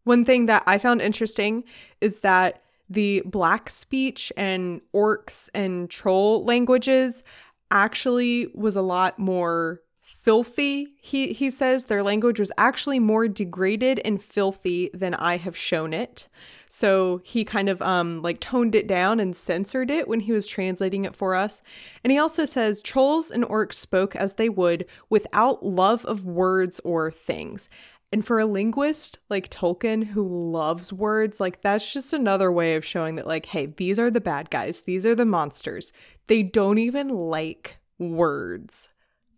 S2: One thing that I found interesting is that the black speech and orcs and troll languages actually was a lot more filthy. He he says their language was actually more degraded and filthy than I have shown it. So he kind of um like toned it down and censored it when he was translating it for us. And he also says trolls and orcs spoke as they would without love of words or things. And for a linguist like Tolkien who loves words, like that's just another way of showing that, like, hey, these are the bad guys, these are the monsters. They don't even like words.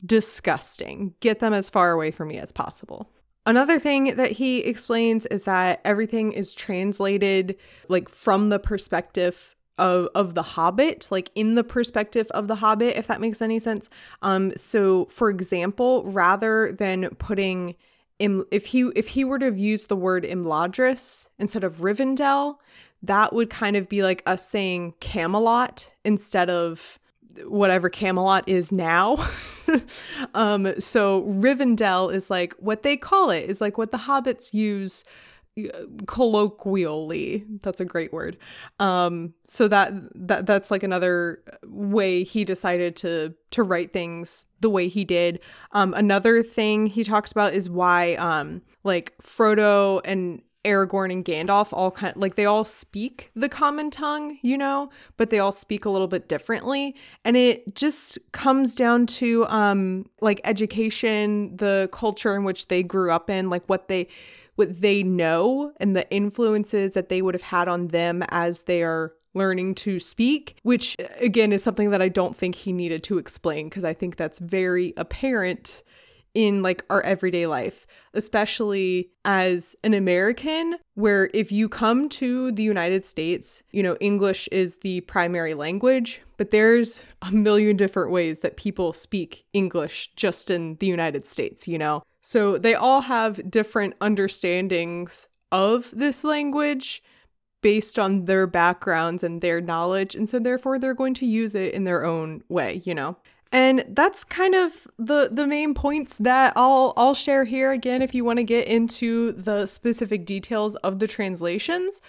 S2: Disgusting. Get them as far away from me as possible. Another thing that he explains is that everything is translated like from the perspective of, of the hobbit like in the perspective of the hobbit if that makes any sense um so for example rather than putting Im- if he if he were to have used the word Imladris instead of Rivendell, that would kind of be like us saying Camelot instead of whatever Camelot is now. (laughs) um, so Rivendell is like what they call it is like what the hobbits use colloquially. That's a great word. Um so that that that's like another way he decided to to write things the way he did. Um another thing he talks about is why um like Frodo and Aragorn and Gandalf all kind of, like they all speak the common tongue, you know, but they all speak a little bit differently. And it just comes down to um like education, the culture in which they grew up in, like what they what they know and the influences that they would have had on them as they are learning to speak, which again is something that I don't think he needed to explain because I think that's very apparent in like our everyday life, especially as an American, where if you come to the United States, you know, English is the primary language, but there's a million different ways that people speak English just in the United States, you know? So they all have different understandings of this language based on their backgrounds and their knowledge. And so therefore they're going to use it in their own way, you know? And that's kind of the the main points that I'll I'll share here. Again if you want to get into the specific details of the translations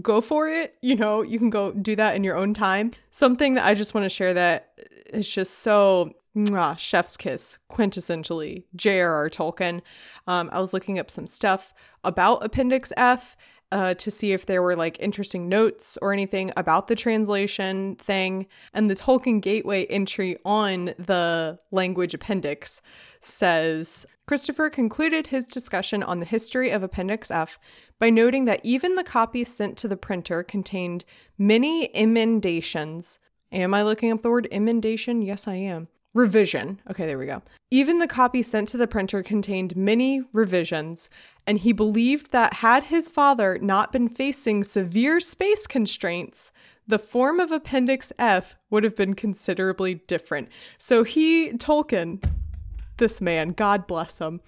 S2: go for it. You know you can go do that in your own time. Something that I just want to share that is just so mwah, chef's kiss quintessentially J.R.R. Tolkien. Um, I was looking up some stuff about Appendix F uh, to see if there were like interesting notes or anything about the translation thing. And the Tolkien Gateway entry on the language appendix says Christopher concluded his discussion on the history of Appendix F by noting that even the copies sent to the printer contained many emendations. Am I looking up the word emendation? Yes, I am. Revision. Okay, there we go. Even the copy sent to the printer contained many revisions, and he believed that had his father not been facing severe space constraints, the form of Appendix F would have been considerably different. So he, Tolkien, this man, God bless him,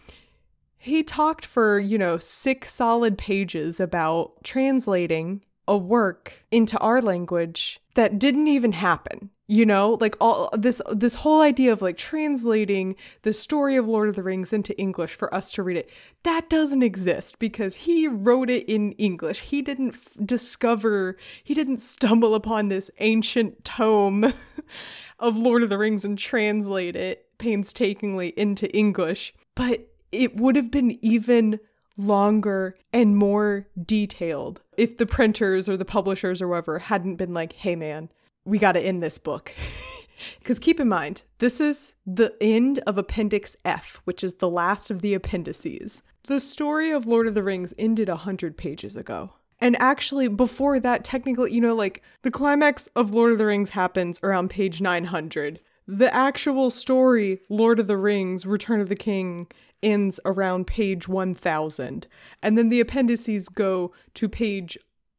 S2: he talked for, you know, six solid pages about translating a work into our language that didn't even happen you know like all this this whole idea of like translating the story of lord of the rings into english for us to read it that doesn't exist because he wrote it in english. He didn't f- discover he didn't stumble upon this ancient tome (laughs) of lord of the rings and translate it painstakingly into english. But it would have been even longer and more detailed if the printers or the publishers or whoever hadn't been like hey man we got to end this book. (laughs) Because keep in mind, this is the end of Appendix F, which is the last of the appendices. The story of Lord of the Rings ended 100 pages ago. And actually, before that, technically, you know, like the climax of Lord of the Rings happens around page 900. The actual story, Lord of the Rings, Return of the King, ends around page 1000. And then the appendices go to page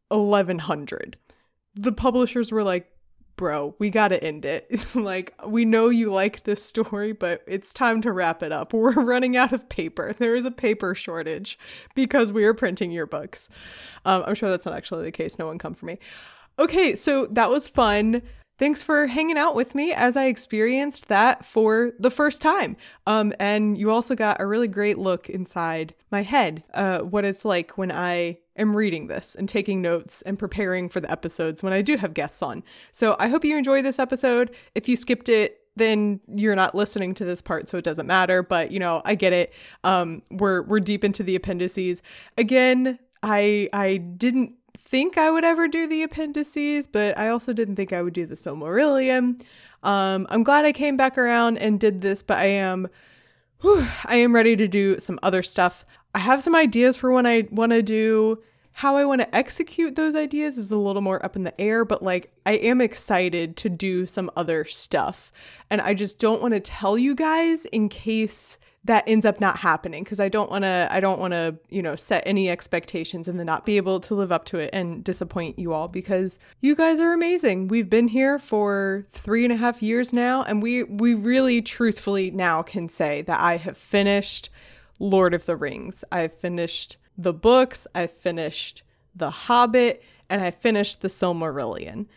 S2: 1100. The publishers were like, bro, we gotta end it. (laughs) like, we know you like this story, but it's time to wrap it up. (laughs) We're running out of paper. There is a paper shortage because we are printing your books. Um, I'm sure that's not actually the case. No one come for me. Okay, so that was fun. Thanks for hanging out with me as I experienced that for the first time. Um, and you also got a really great look inside my head, uh, what it's like when I am reading this and taking notes and preparing for the episodes when I do have guests on. So I hope you enjoy this episode. If you skipped it, then you're not listening to this part, so it doesn't matter. But you know, I get it. Um, we're we're deep into the appendices. Again, I I didn't think I would ever do the appendices, but I also didn't think I would do the Silmarillion. Um, I'm glad I came back around and did this, but I am, whew, I am ready to do some other stuff. I have some ideas for when I want to do. How I want to execute those ideas is a little more up in the air, but like I am excited to do some other stuff. And I just don't want to tell you guys in case that ends up not happening because I don't want to I don't want to, you know, set any expectations and then not be able to live up to it and disappoint you all because you guys are amazing. We've been here for three and a half years now and we we really truthfully now can say that I have finished Lord of the Rings. I've finished the books, I've finished The Hobbit, and I finished The Silmarillion.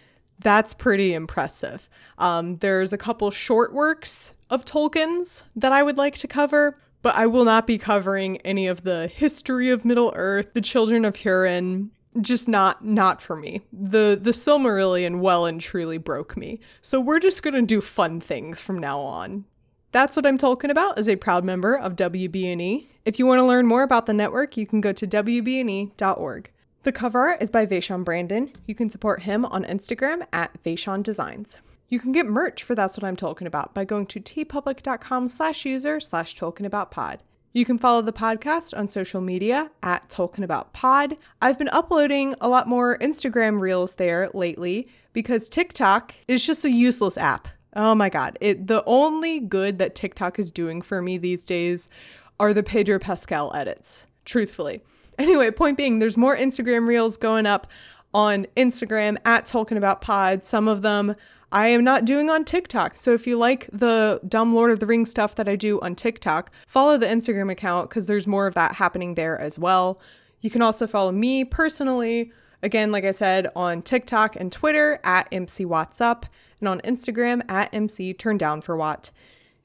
S2: That's pretty impressive. Um, there's a couple short works of Tolkien's that I would like to cover, but I will not be covering any of the history of Middle Earth, the Children of Hurin. Just not not for me. The the Silmarillion well and truly broke me. So we're just gonna do fun things from now on. That's what I'm talking about as a proud member of WBNE. If you want to learn more about the network, you can go to WBNE.org. The cover art is by Vaishon Brandon. You can support him on Instagram at Vaishon Designs. You can get merch for That's What I'm Talking About by going to teepublic.com slash user slash talking about pod. You can follow the podcast on social media at Talking About Pod. I've been uploading a lot more Instagram reels there lately because TikTok is just a useless app. Oh my god. It the only good that TikTok is doing for me these days are the Pedro Pascal edits, truthfully. (laughs) Anyway, point being, there's more Instagram reels going up on Instagram at Talking About Pod. Some of them I am not doing on TikTok. So if you like the dumb Lord of the Rings stuff that I do on TikTok, follow the Instagram account because there's more of that happening there as well. You can also follow me personally, again, like I said, on TikTok and Twitter at MC Watts Up and on Instagram at MC Turn Down for Watt.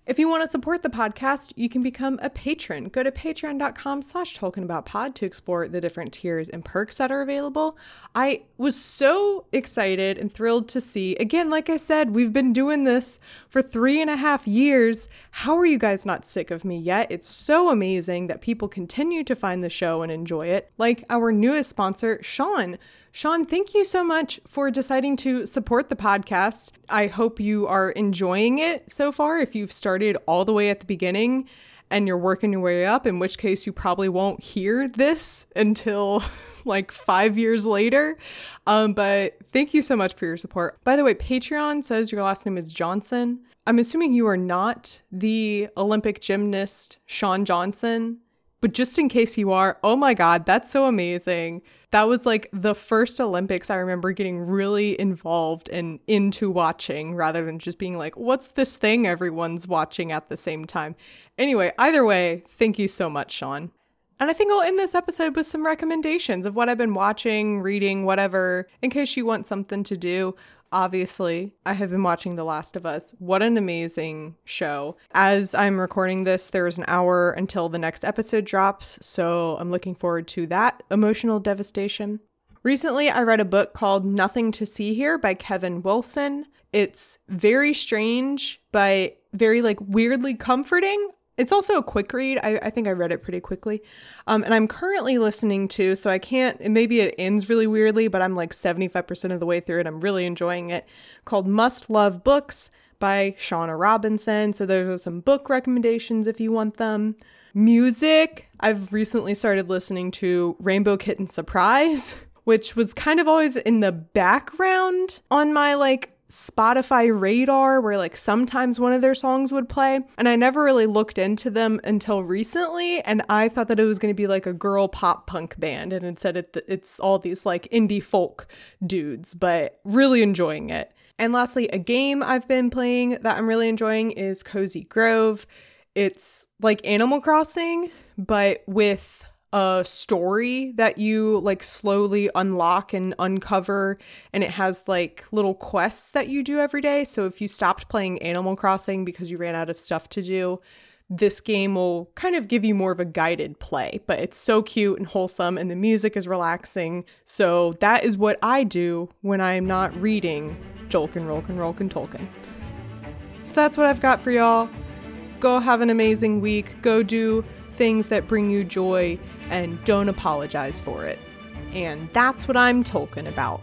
S2: If you want to support the podcast, you can become a patron. Go to patreon.com slash pod to explore the different tiers and perks that are available. I was so excited and thrilled to see, again, like I said, we've been doing this for three and a half years. How are you guys not sick of me yet? It's so amazing that people continue to find the show and enjoy it. Like our newest sponsor, Sean Sean, thank you so much for deciding to support the podcast. I hope you are enjoying it so far. If you've started all the way at the beginning and you're working your way up, in which case you probably won't hear this until (laughs) like five years later. Um, but thank you so much for your support. By the way, Patreon says your last name is Johnson. I'm assuming you are not the Olympic gymnast Shawn Johnson, but just in case you are, oh my God, that's so amazing that was like the first Olympics I remember getting really involved and into watching rather than just being like, what's this thing everyone's watching at the same time? Anyway, either way, thank you so much, Sean. And I think I'll end this episode with some recommendations of what I've been watching, reading, whatever, in case you want something to do obviously, I have been watching The Last of Us. What an amazing show. As I'm recording this, there is an hour until the next episode drops, so I'm looking forward to that emotional devastation. Recently, I read a book called Nothing to See Here by Kevin Wilson. It's very strange, but very like weirdly comforting. It's also a quick read. I, I think I read it pretty quickly. Um, and I'm currently listening to, so I can't, maybe it ends really weirdly, but I'm like 75% of the way through it. I'm really enjoying it. Called Must Love Books by Shauna Robinson. So there's some book recommendations if you want them. Music, I've recently started listening to Rainbow Kitten Surprise, (laughs) which was kind of always in the background on my like Spotify radar where like sometimes one of their songs would play. And I never really looked into them until recently. And I thought that it was going to be like a girl pop punk band. And instead it, it's all these like indie folk dudes, but really enjoying it. And lastly, a game I've been playing that I'm really enjoying is Cozy Grove. It's like Animal Crossing, but with a story that you like slowly unlock and uncover and it has like little quests that you do every day. So if you stopped playing animal crossing because you ran out of stuff to do this game will kind of give you more of a guided play. But it's so cute and wholesome and the music is relaxing. So that is what i do when i'm not reading jolkin rolkin rolkin tolkien so that's what i've got for y'all. Go have an amazing week. Go do things that bring you joy and don't apologize for it. And that's what I'm talking about.